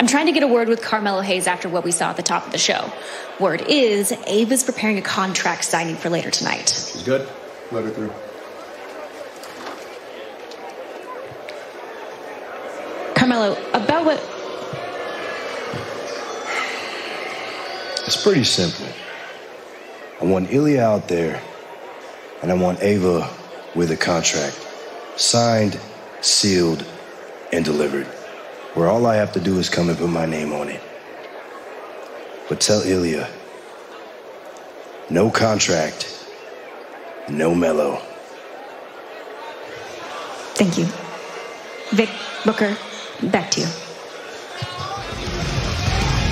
I'm trying to get a word with Carmelo Hayes after what we saw at the top of the show. Word is, Ava's preparing a contract signing for later tonight. She's good. Let her through. Carmelo, about what. It's pretty simple. I want Ilja out there, and I want Ava with a contract. Signed, sealed, and delivered. Where all I have to do is come and put my name on it. But tell Ilja, no contract, no Melo. Thank you. Vic, Booker, back to you.